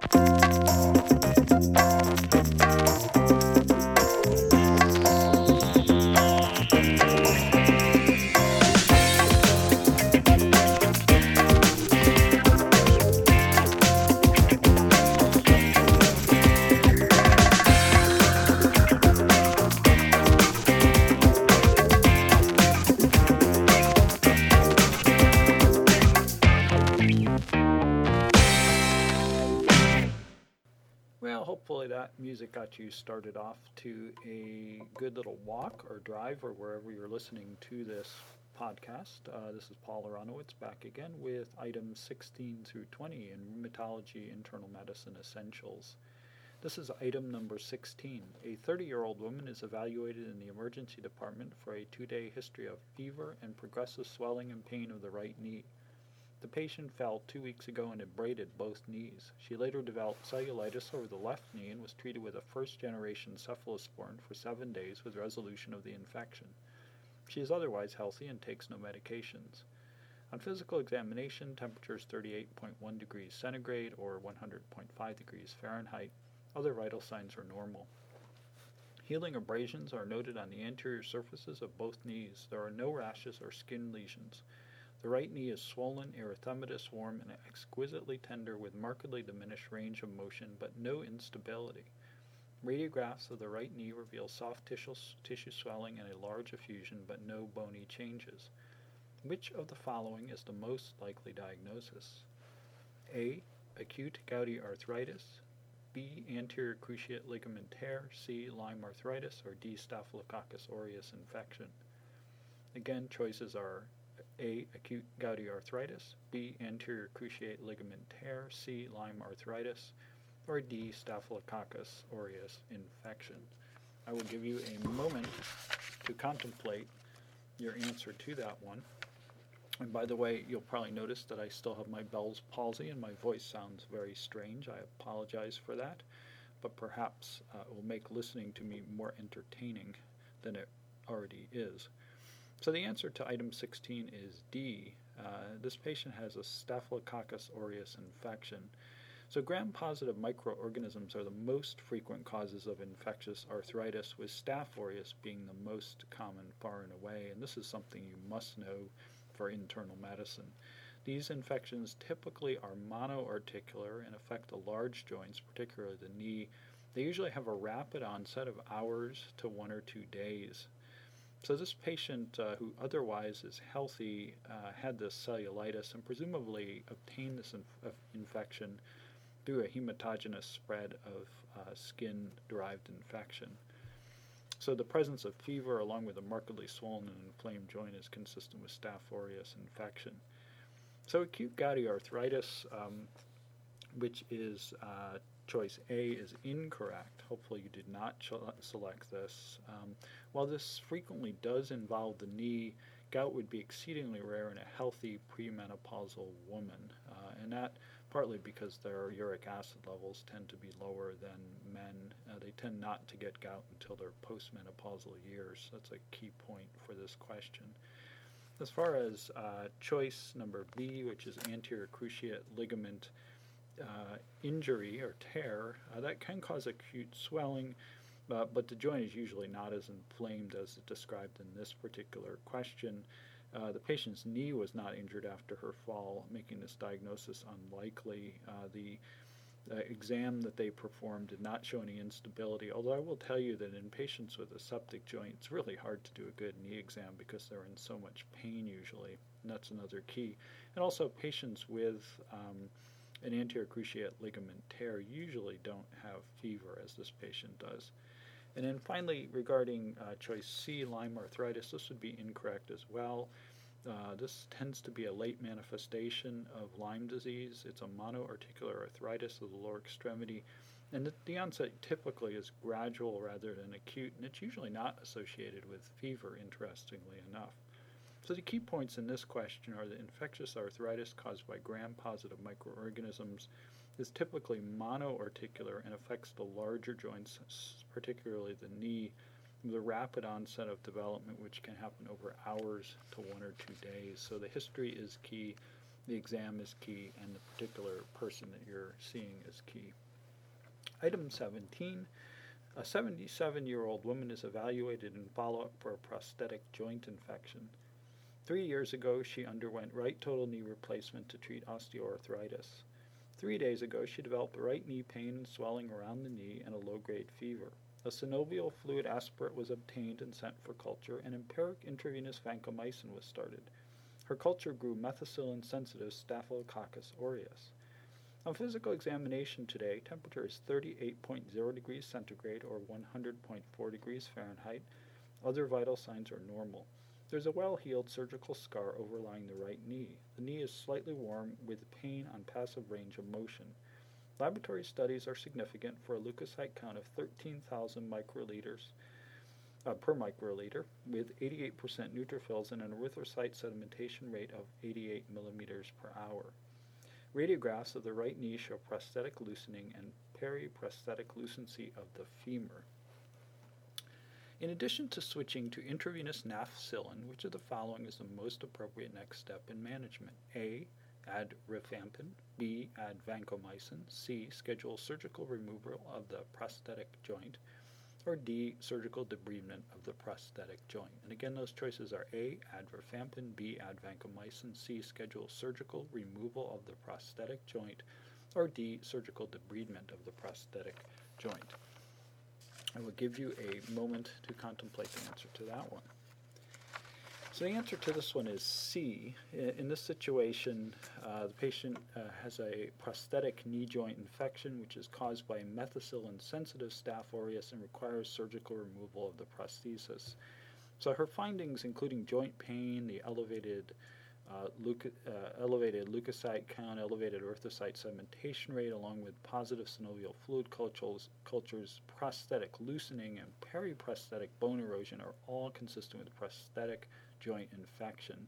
Música to a good little walk or drive or wherever you're listening to this podcast. Uh, this is Paul Aronowitz back again with items 16 through 20 in Rheumatology Internal Medicine Essentials. This is item number 16. A 30 year old woman is evaluated in the emergency department for a two day history of fever and progressive swelling and pain of the right knee. The patient fell two weeks ago and had braided both knees. She later developed cellulitis over the left knee and was treated with a first generation cephalosporin for seven days with resolution of the infection. She is otherwise healthy and takes no medications. On physical examination, temperature is 38.1 degrees centigrade or 100.5 degrees Fahrenheit. Other vital signs are normal. Healing abrasions are noted on the anterior surfaces of both knees. There are no rashes or skin lesions. The right knee is swollen, erythematous, warm, and exquisitely tender with markedly diminished range of motion but no instability. Radiographs of the right knee reveal soft tissue, tissue swelling and a large effusion but no bony changes. Which of the following is the most likely diagnosis? A. Acute gouty arthritis. B. Anterior cruciate ligament tear. C. Lyme arthritis. Or D. Staphylococcus aureus infection. Again, choices are a. Acute gouty arthritis, B. Anterior cruciate ligament tear, C. Lyme arthritis, or D. Staphylococcus aureus infection. I will give you a moment to contemplate your answer to that one. And by the way, you'll probably notice that I still have my Bell's palsy and my voice sounds very strange. I apologize for that, but perhaps uh, it will make listening to me more entertaining than it already is. So the answer to item 16 is D. Uh, this patient has a Staphylococcus aureus infection. So gram-positive microorganisms are the most frequent causes of infectious arthritis, with Staph aureus being the most common far and away, and this is something you must know for internal medicine. These infections typically are monoarticular and affect the large joints, particularly the knee. They usually have a rapid onset of hours to one or two days. So this patient, uh, who otherwise is healthy, uh, had this cellulitis and presumably obtained this inf- infection through a hematogenous spread of uh, skin-derived infection. So the presence of fever, along with a markedly swollen and inflamed joint, is consistent with Staph aureus infection. So acute gouty arthritis, um, which is uh, choice A, is incorrect. Hopefully you did not select this. Um, while this frequently does involve the knee, gout would be exceedingly rare in a healthy premenopausal woman, uh, and that partly because their uric acid levels tend to be lower than men. Uh, they tend not to get gout until their postmenopausal years. That's a key point for this question. As far as uh, choice number B, which is anterior cruciate ligament uh, injury or tear, uh, that can cause acute swelling uh, but the joint is usually not as inflamed as described in this particular question. Uh, the patient's knee was not injured after her fall, making this diagnosis unlikely. Uh, the uh, exam that they performed did not show any instability, although I will tell you that in patients with a septic joint, it's really hard to do a good knee exam because they're in so much pain usually, and that's another key. And also, patients with um, an anterior cruciate ligament tear usually don't have fever as this patient does. And then finally, regarding uh, choice C, Lyme arthritis, this would be incorrect as well. Uh, this tends to be a late manifestation of Lyme disease. It's a monoarticular arthritis of the lower extremity, and the, the onset typically is gradual rather than acute, and it's usually not associated with fever, interestingly enough. So the key points in this question are that infectious arthritis caused by gram-positive microorganisms is typically monoarticular and affects the larger joints, particularly the knee, a rapid onset of development which can happen over hours to one or two days. So the history is key. the exam is key and the particular person that you're seeing is key. Item 17 a 77 year old woman is evaluated in follow up for a prosthetic joint infection. Three years ago, she underwent right total knee replacement to treat osteoarthritis. Three days ago, she developed right knee pain and swelling around the knee and a low grade fever. A synovial fluid aspirate was obtained and sent for culture, and empiric intravenous vancomycin was started. Her culture grew methicillin sensitive Staphylococcus aureus. On physical examination today, temperature is 38.0 degrees centigrade or 100.4 degrees Fahrenheit. Other vital signs are normal. There's a well healed surgical scar overlying the right knee. The knee is slightly warm with pain on passive range of motion. Laboratory studies are significant for a leukocyte count of 13,000 microliters uh, per microliter with 88% neutrophils and an erythrocyte sedimentation rate of 88 millimeters per hour. Radiographs of the right knee show prosthetic loosening and periprosthetic lucency of the femur. In addition to switching to intravenous nafcillin, which of the following is the most appropriate next step in management? A. Add rifampin. B. Add vancomycin. C. Schedule surgical removal of the prosthetic joint or D, surgical debridement of the prosthetic joint. And again, those choices are A, add rifampin, B, add vancomycin, C, schedule surgical removal of the prosthetic joint, or D, surgical debridement of the prosthetic joint. I will give you a moment to contemplate the answer to that one. So the answer to this one is C. In this situation, uh, the patient uh, has a prosthetic knee joint infection, which is caused by methicillin-sensitive Staph aureus and requires surgical removal of the prosthesis. So her findings, including joint pain, the elevated uh, uh, elevated leukocyte count, elevated erythrocyte sedimentation rate, along with positive synovial fluid cultures, cultures, prosthetic loosening, and periprosthetic bone erosion are all consistent with prosthetic joint infection.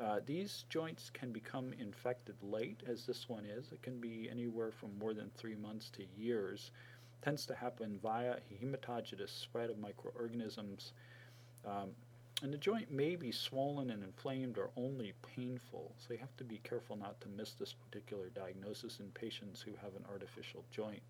Uh, these joints can become infected late, as this one is. It can be anywhere from more than three months to years. It tends to happen via hematogenic spread of microorganisms. Um, and the joint may be swollen and inflamed or only painful, so you have to be careful not to miss this particular diagnosis in patients who have an artificial joint.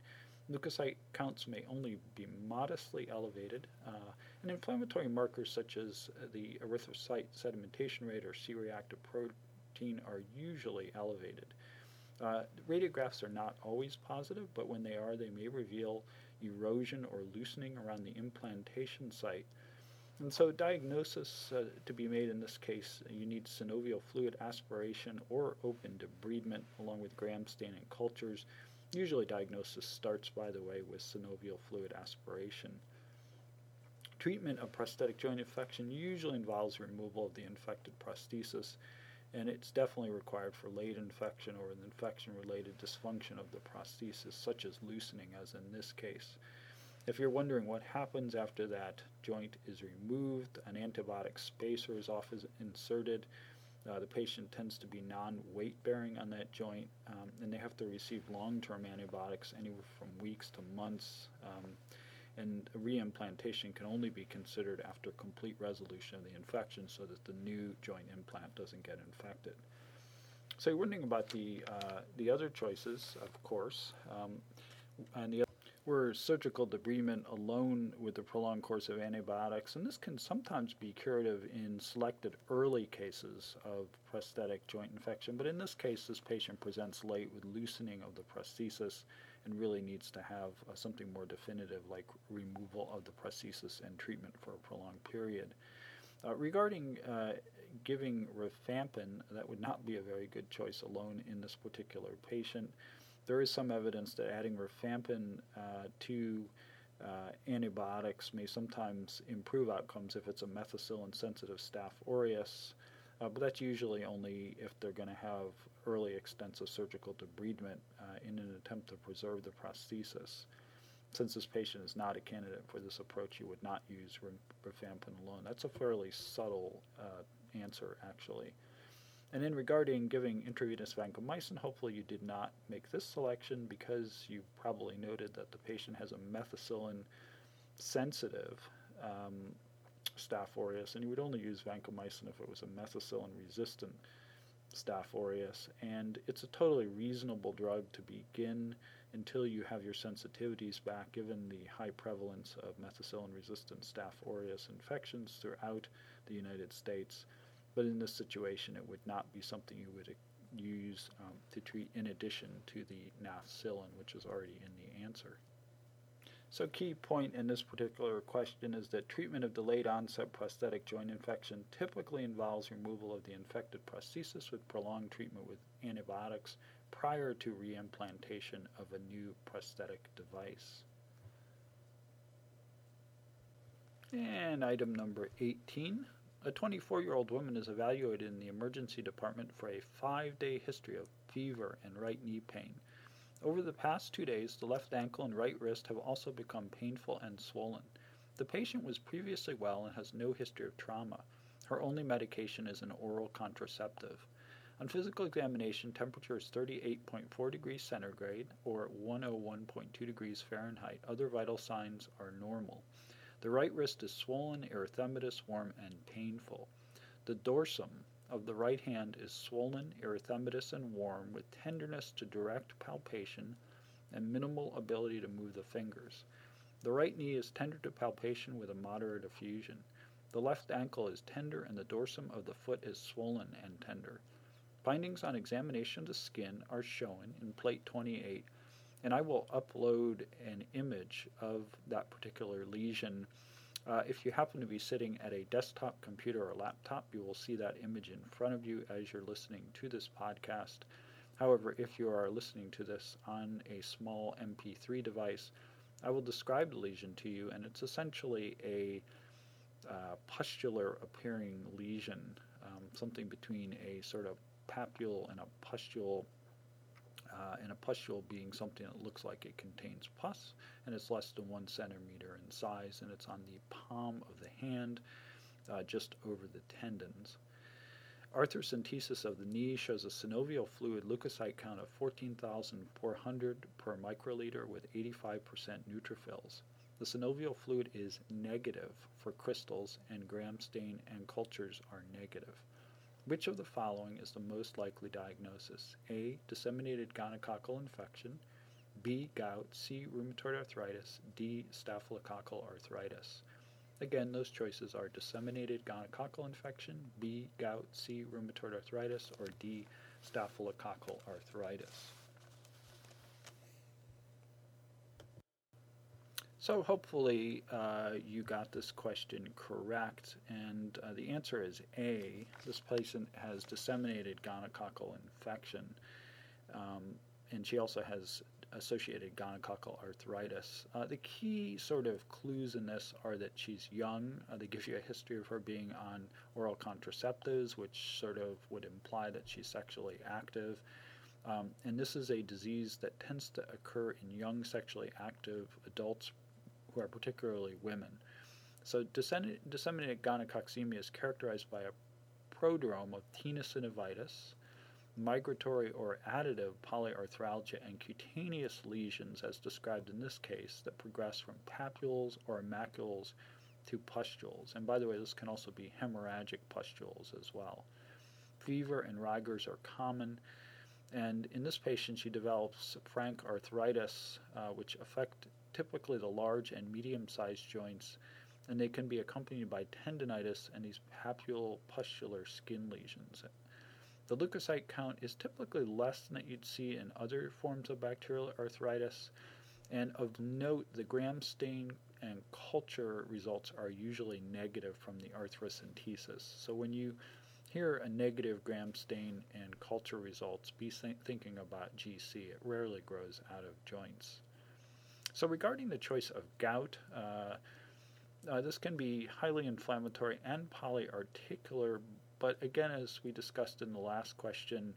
Leukocyte counts may only be modestly elevated, uh, and inflammatory markers such as the erythrocyte sedimentation rate or C reactive protein are usually elevated. Uh, radiographs are not always positive, but when they are, they may reveal erosion or loosening around the implantation site. And so, diagnosis uh, to be made in this case, you need synovial fluid aspiration or open debridement along with gram staining cultures. Usually, diagnosis starts, by the way, with synovial fluid aspiration. Treatment of prosthetic joint infection usually involves removal of the infected prosthesis, and it's definitely required for late infection or an infection related dysfunction of the prosthesis, such as loosening, as in this case. If you're wondering what happens after that joint is removed, an antibiotic spacer is often inserted. Uh, the patient tends to be non weight bearing on that joint, um, and they have to receive long term antibiotics anywhere from weeks to months. Um, and reimplantation can only be considered after complete resolution of the infection so that the new joint implant doesn't get infected. So you're wondering about the, uh, the other choices, of course, um, and the were surgical debridement alone with a prolonged course of antibiotics, and this can sometimes be curative in selected early cases of prosthetic joint infection. But in this case, this patient presents late with loosening of the prosthesis and really needs to have uh, something more definitive like removal of the prosthesis and treatment for a prolonged period. Uh, regarding uh, giving rifampin, that would not be a very good choice alone in this particular patient. There is some evidence that adding rifampin uh, to uh, antibiotics may sometimes improve outcomes if it's a methicillin sensitive staph aureus, uh, but that's usually only if they're going to have early extensive surgical debridement uh, in an attempt to preserve the prosthesis. Since this patient is not a candidate for this approach, you would not use rifampin alone. That's a fairly subtle uh, answer, actually. And then regarding giving intravenous vancomycin, hopefully you did not make this selection because you probably noted that the patient has a methicillin sensitive um, Staph aureus, and you would only use vancomycin if it was a methicillin resistant Staph aureus, and it's a totally reasonable drug to begin until you have your sensitivities back, given the high prevalence of methicillin resistant Staph aureus infections throughout the United States. But in this situation, it would not be something you would use um, to treat in addition to the nafcillin, which is already in the answer. So, key point in this particular question is that treatment of delayed onset prosthetic joint infection typically involves removal of the infected prosthesis with prolonged treatment with antibiotics prior to reimplantation of a new prosthetic device. And item number 18. A 24 year old woman is evaluated in the emergency department for a five day history of fever and right knee pain. Over the past two days, the left ankle and right wrist have also become painful and swollen. The patient was previously well and has no history of trauma. Her only medication is an oral contraceptive. On physical examination, temperature is 38.4 degrees centigrade or 101.2 degrees Fahrenheit. Other vital signs are normal. The right wrist is swollen, erythematous, warm, and painful. The dorsum of the right hand is swollen, erythematous, and warm, with tenderness to direct palpation and minimal ability to move the fingers. The right knee is tender to palpation with a moderate effusion. The left ankle is tender, and the dorsum of the foot is swollen and tender. Findings on examination of the skin are shown in plate 28, and I will upload an image of that particular lesion uh, if you happen to be sitting at a desktop computer or laptop, you will see that image in front of you as you're listening to this podcast. However, if you are listening to this on a small MP3 device, I will describe the lesion to you, and it's essentially a uh, pustular appearing lesion, um, something between a sort of papule and a pustule uh, and a pustule being something that looks like it contains pus, and it's less than one centimeter in size, and it's on the palm of the hand, uh, just over the tendons. Arthrocentesis of the knee shows a synovial fluid leukocyte count of 14,400 per microliter with 85% neutrophils. The synovial fluid is negative for crystals, and gram stain and cultures are negative. Which of the following is the most likely diagnosis? A. Disseminated gonococcal infection. B. Gout. C. Rheumatoid arthritis. D. Staphylococcal arthritis. Again, those choices are disseminated gonococcal infection, B. Gout, C. Rheumatoid arthritis, or D. Staphylococcal arthritis. So hopefully uh, you got this question correct, and uh, the answer is A. This patient has disseminated gonococcal infection, um, and she also has associated gonococcal arthritis. Uh, the key sort of clues in this are that she's young. Uh, they give you a history of her being on oral contraceptives, which sort of would imply that she's sexually active. Um, and this is a disease that tends to occur in young sexually active adults who are particularly women. So disseminated gonococcemia is characterized by a prodrome of tenosynovitis, migratory or additive polyarthralgia, and cutaneous lesions, as described in this case, that progress from papules or macules to pustules. And by the way, this can also be hemorrhagic pustules as well. Fever and rigors are common. And in this patient, she develops frank arthritis, uh, which affect typically the large and medium sized joints, and they can be accompanied by tendonitis and these papulopustular skin lesions. The leukocyte count is typically less than that you'd see in other forms of bacterial arthritis, and of note, the gram stain and culture results are usually negative from the arthrocentesis. So when you hear a negative gram stain and culture results, be th- thinking about GC. It rarely grows out of joints. So, regarding the choice of gout, uh, uh, this can be highly inflammatory and polyarticular, but again, as we discussed in the last question,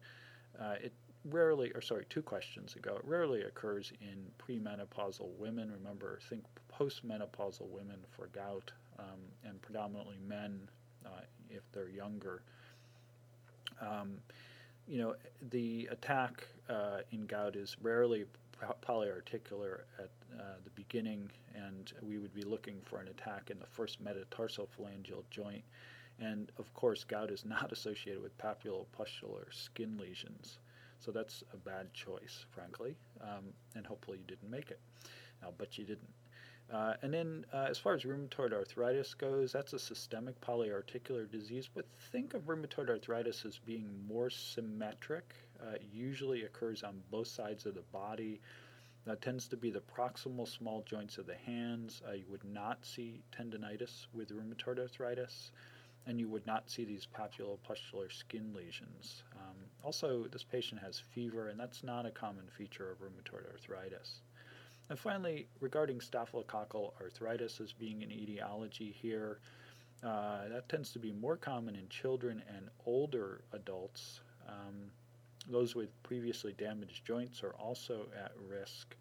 uh, it rarely, or sorry, two questions ago, it rarely occurs in premenopausal women. Remember, think postmenopausal women for gout, um, and predominantly men uh, if they're younger. Um, you know, the attack uh, in gout is rarely polyarticular at uh, the beginning, and we would be looking for an attack in the first metatarsophalangeal joint. And of course, gout is not associated with papulopustular skin lesions. So that's a bad choice, frankly. Um, and hopefully you didn't make it. I'll bet you didn't. Uh, and then, uh, as far as rheumatoid arthritis goes, that's a systemic polyarticular disease. But think of rheumatoid arthritis as being more symmetric. Uh, usually occurs on both sides of the body. That tends to be the proximal small joints of the hands. Uh, you would not see tendonitis with rheumatoid arthritis, and you would not see these papulopustular skin lesions. Um, also, this patient has fever, and that's not a common feature of rheumatoid arthritis. And finally, regarding staphylococcal arthritis as being an etiology here, uh, that tends to be more common in children and older adults. Um, those with previously damaged joints are also at risk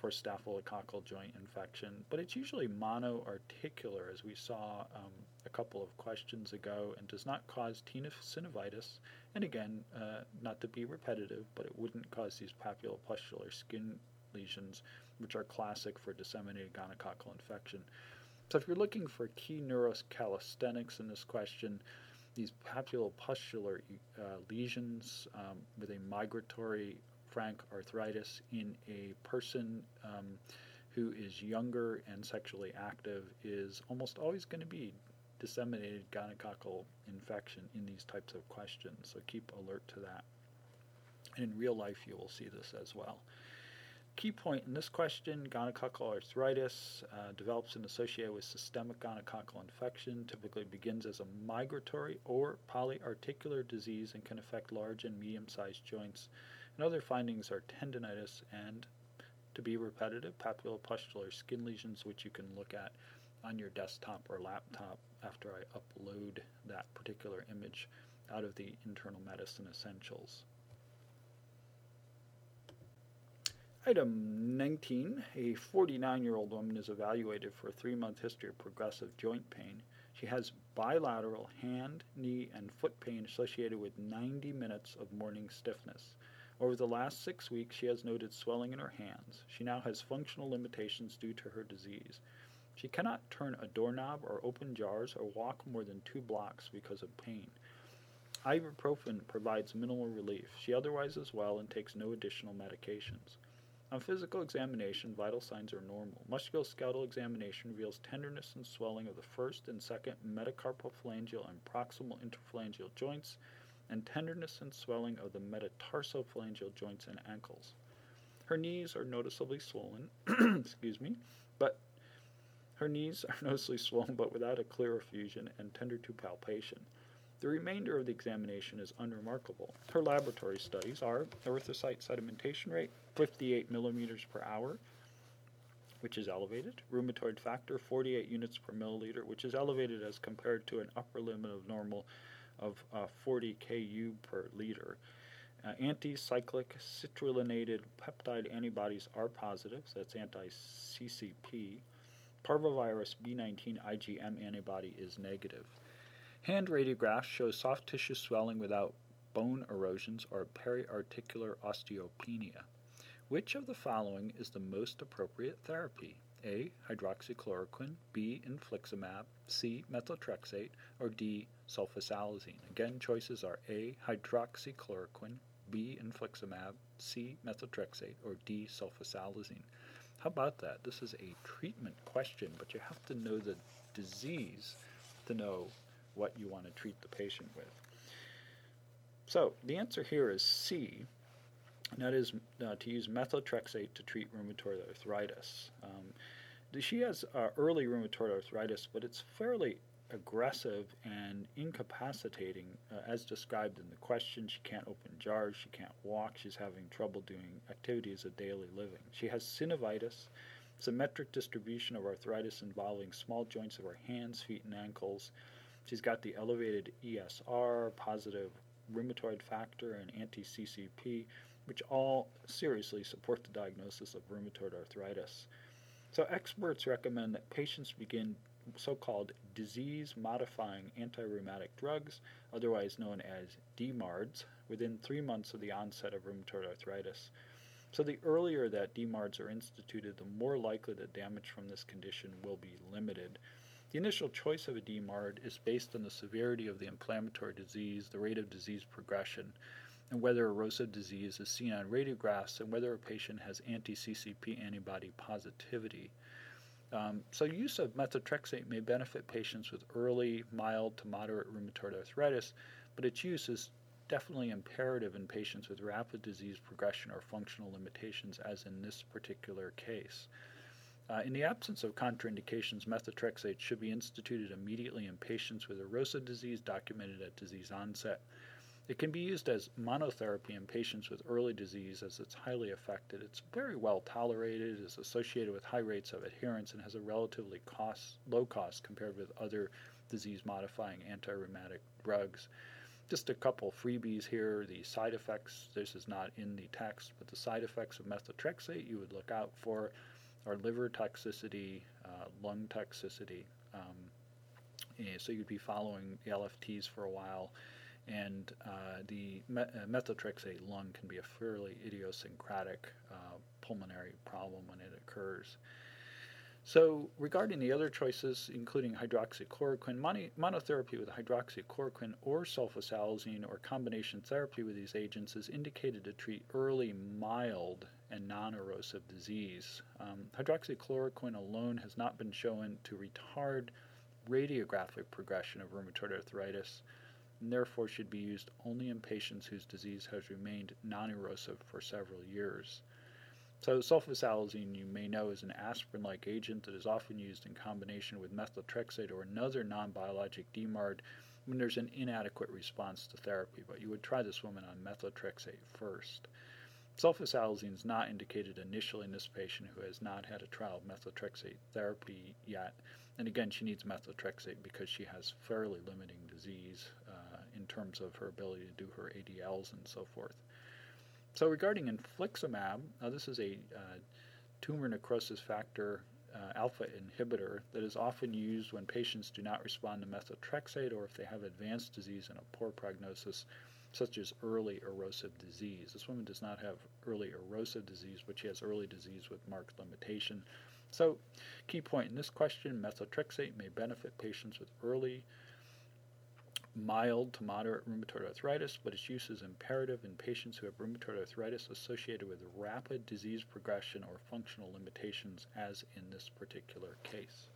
for staphylococcal joint infection, but it's usually monoarticular, as we saw um, a couple of questions ago, and does not cause tenosynovitis. And again, uh, not to be repetitive, but it wouldn't cause these papulopustular skin lesions, which are classic for disseminated gonococcal infection. So if you're looking for key neurocalisthenics in this question, these papulopustular uh, lesions um, with a migratory frank arthritis in a person um, who is younger and sexually active is almost always going to be disseminated gonococcal infection in these types of questions. So keep alert to that. And in real life, you will see this as well. Key point in this question gonococcal arthritis uh, develops and associated with systemic gonococcal infection, typically begins as a migratory or polyarticular disease and can affect large and medium sized joints. And other findings are tendonitis and, to be repetitive, papulopustular skin lesions, which you can look at on your desktop or laptop after I upload that particular image out of the Internal Medicine Essentials. Item 19 A 49 year old woman is evaluated for a three month history of progressive joint pain. She has bilateral hand, knee, and foot pain associated with 90 minutes of morning stiffness. Over the last six weeks, she has noted swelling in her hands. She now has functional limitations due to her disease. She cannot turn a doorknob or open jars or walk more than two blocks because of pain. Ibuprofen provides minimal relief. She otherwise is well and takes no additional medications. On physical examination, vital signs are normal. Musculoskeletal examination reveals tenderness and swelling of the first and second metacarpophalangeal and proximal interphalangeal joints, and tenderness and swelling of the metatarsophalangeal joints and ankles. Her knees are noticeably swollen, excuse me, but her knees are noticeably swollen but without a clear effusion and tender to palpation. The remainder of the examination is unremarkable. Her laboratory studies are erythrocyte sedimentation rate, 58 millimeters per hour, which is elevated, rheumatoid factor, 48 units per milliliter, which is elevated as compared to an upper limit of normal of uh, 40 Ku per liter. Uh, anticyclic citrullinated peptide antibodies are positive, so that's anti CCP. Parvovirus B19 IgM antibody is negative. Hand radiographs show soft tissue swelling without bone erosions or periarticular osteopenia. Which of the following is the most appropriate therapy? A. Hydroxychloroquine, B. Infliximab, C. Methotrexate, or D. Sulfasalazine. Again, choices are A. Hydroxychloroquine, B. Infliximab, C. Methotrexate, or D. Sulfasalazine. How about that? This is a treatment question, but you have to know the disease to know what you want to treat the patient with. So the answer here is C, and that is uh, to use methotrexate to treat rheumatoid arthritis. Um, she has uh, early rheumatoid arthritis, but it's fairly aggressive and incapacitating, uh, as described in the question. She can't open jars, she can't walk, she's having trouble doing activities of daily living. She has synovitis, symmetric distribution of arthritis involving small joints of her hands, feet, and ankles. She's got the elevated ESR, positive rheumatoid factor, and anti CCP, which all seriously support the diagnosis of rheumatoid arthritis. So, experts recommend that patients begin so called disease modifying anti rheumatic drugs, otherwise known as DMARDs, within three months of the onset of rheumatoid arthritis. So, the earlier that DMARDs are instituted, the more likely that damage from this condition will be limited. The initial choice of a DMARD is based on the severity of the inflammatory disease, the rate of disease progression, and whether erosive disease is seen on radiographs and whether a patient has anti CCP antibody positivity. Um, so, use of methotrexate may benefit patients with early, mild to moderate rheumatoid arthritis, but its use is definitely imperative in patients with rapid disease progression or functional limitations, as in this particular case. Uh, in the absence of contraindications, methotrexate should be instituted immediately in patients with erosive disease documented at disease onset. It can be used as monotherapy in patients with early disease as it's highly effective. It's very well tolerated, is associated with high rates of adherence, and has a relatively cost, low cost compared with other disease modifying anti rheumatic drugs. Just a couple freebies here. The side effects, this is not in the text, but the side effects of methotrexate you would look out for are liver toxicity, uh, lung toxicity. Um, so you'd be following the LFTs for a while, and uh, the me- uh, methotrexate lung can be a fairly idiosyncratic uh, pulmonary problem when it occurs. So, regarding the other choices, including hydroxychloroquine, monotherapy with hydroxychloroquine or sulfasalazine or combination therapy with these agents is indicated to treat early, mild, and non erosive disease. Um, hydroxychloroquine alone has not been shown to retard radiographic progression of rheumatoid arthritis and therefore should be used only in patients whose disease has remained non erosive for several years. So, sulfasalazine, you may know, is an aspirin like agent that is often used in combination with methotrexate or another non biologic DMARD when there's an inadequate response to therapy. But you would try this woman on methotrexate first. Sulfasalazine is not indicated initially in this patient who has not had a trial of methotrexate therapy yet. And again, she needs methotrexate because she has fairly limiting disease uh, in terms of her ability to do her ADLs and so forth. So regarding infliximab, now this is a uh, tumor necrosis factor uh, alpha inhibitor that is often used when patients do not respond to methotrexate or if they have advanced disease and a poor prognosis, such as early erosive disease. This woman does not have early erosive disease, but she has early disease with marked limitation. So, key point in this question methotrexate may benefit patients with early mild to moderate rheumatoid arthritis, but its use is imperative in patients who have rheumatoid arthritis associated with rapid disease progression or functional limitations, as in this particular case.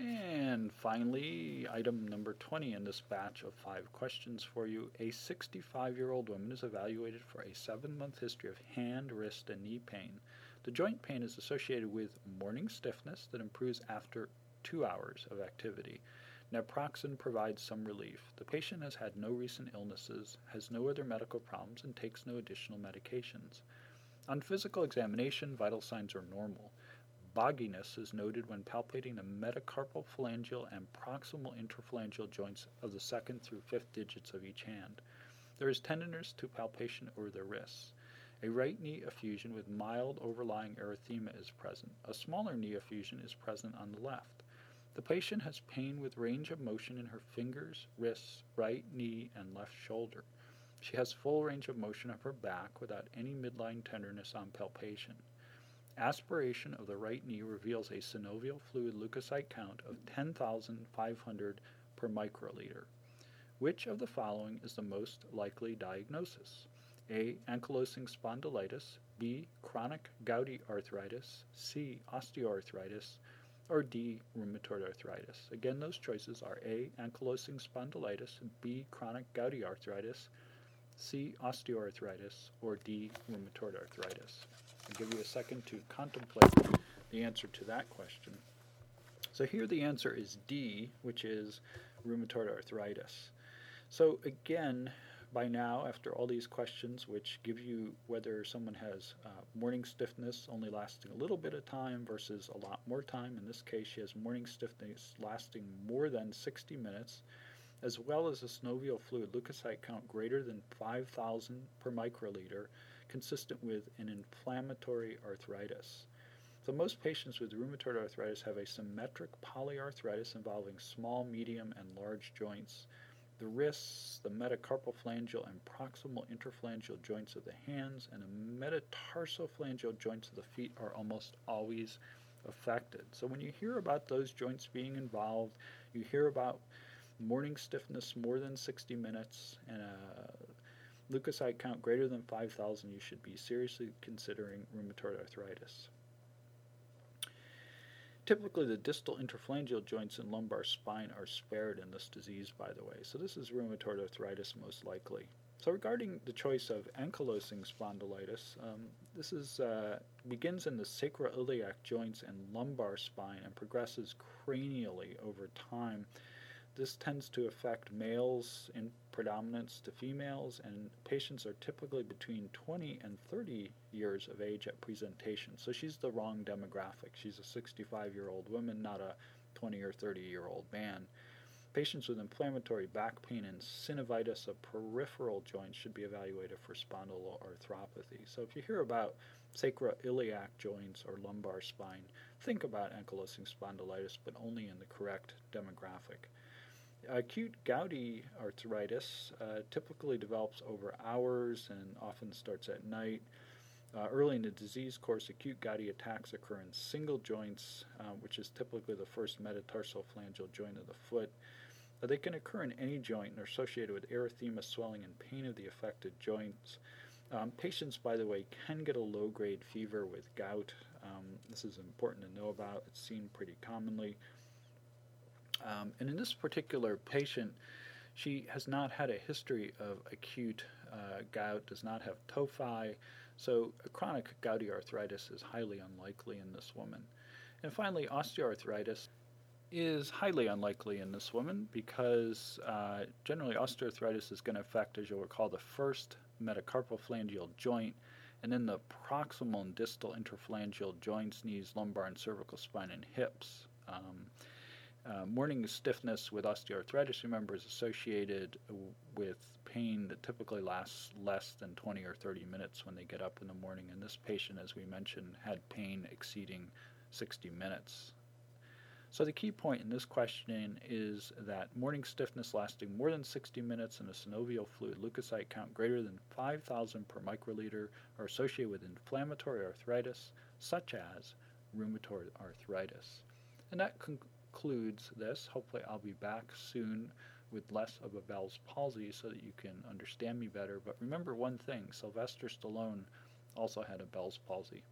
And finally, item number 20 in this batch of five questions for you. A 65 year old woman is evaluated for a seven month history of hand, wrist, and knee pain. The joint pain is associated with morning stiffness that improves after two hours of activity. Naproxen provides some relief. The patient has had no recent illnesses, has no other medical problems, and takes no additional medications. On physical examination, vital signs are normal. Bogginess is noted when palpating the metacarpal phalangeal and proximal interphalangeal joints of the second through fifth digits of each hand. There is tenderness to palpation over the wrists. A right knee effusion with mild overlying erythema is present. A smaller knee effusion is present on the left. The patient has pain with range of motion in her fingers, wrists, right knee, and left shoulder. She has full range of motion of her back without any midline tenderness on palpation. Aspiration of the right knee reveals a synovial fluid leukocyte count of 10,500 per microliter. Which of the following is the most likely diagnosis? A. Ankylosing spondylitis. B. Chronic gouty arthritis. C. Osteoarthritis or D, rheumatoid arthritis. Again, those choices are A, ankylosing spondylitis, B, chronic gouty arthritis, C, osteoarthritis, or D, rheumatoid arthritis. I'll give you a second to contemplate the answer to that question. So here the answer is D, which is rheumatoid arthritis. So again, by now, after all these questions, which give you whether someone has uh, morning stiffness only lasting a little bit of time versus a lot more time. In this case, she has morning stiffness lasting more than 60 minutes, as well as a synovial fluid leukocyte count greater than 5,000 per microliter, consistent with an inflammatory arthritis. So most patients with rheumatoid arthritis have a symmetric polyarthritis involving small, medium, and large joints the wrists, the metacarpal phalangeal and proximal interphalangeal joints of the hands, and the metatarsophalangeal joints of the feet are almost always affected. So when you hear about those joints being involved, you hear about morning stiffness more than 60 minutes and a leukocyte count greater than 5,000, you should be seriously considering rheumatoid arthritis. Typically, the distal interphalangeal joints and lumbar spine are spared in this disease, by the way. So, this is rheumatoid arthritis most likely. So, regarding the choice of ankylosing spondylitis, um, this is uh, begins in the sacroiliac joints and lumbar spine and progresses cranially over time this tends to affect males in predominance to females, and patients are typically between 20 and 30 years of age at presentation. So she's the wrong demographic. She's a 65 year old woman, not a 20 or 30 year old man. Patients with inflammatory back pain and synovitis of peripheral joints should be evaluated for spondyloarthropathy. So if you hear about sacroiliac joints or lumbar spine, think about ankylosing spondylitis, but only in the correct demographic. Acute gouty arthritis uh, typically develops over hours and often starts at night. Uh, early in the disease course, acute gouty attacks occur in single joints, uh, which is typically the first metatarsal phalangeal joint of the foot. Uh, they can occur in any joint and are associated with erythema, swelling, and pain of the affected joints. Um, patients, by the way, can get a low grade fever with gout. Um, this is important to know about. It's seen pretty commonly. Um, and in this particular patient, she has not had a history of acute uh, gout, does not have tophi, so chronic gouty arthritis is highly unlikely in this woman. And finally, osteoarthritis is highly unlikely in this woman because uh, generally osteoarthritis is going to affect, as you'll recall, the first metacarpophalangeal joint and then the proximal and distal interphalangeal joints, knees, lumbar, and cervical spine, and hips. Um, uh, morning stiffness with osteoarthritis, remember, is associated with pain that typically lasts less than 20 or 30 minutes when they get up in the morning. And this patient, as we mentioned, had pain exceeding 60 minutes. So the key point in this question is that morning stiffness lasting more than 60 minutes and a synovial fluid leukocyte count greater than 5,000 per microliter are associated with inflammatory arthritis, such as rheumatoid arthritis. And that concludes concludes this. Hopefully, I'll be back soon with less of a Bell's palsy so that you can understand me better. But remember one thing Sylvester Stallone also had a Bell's palsy.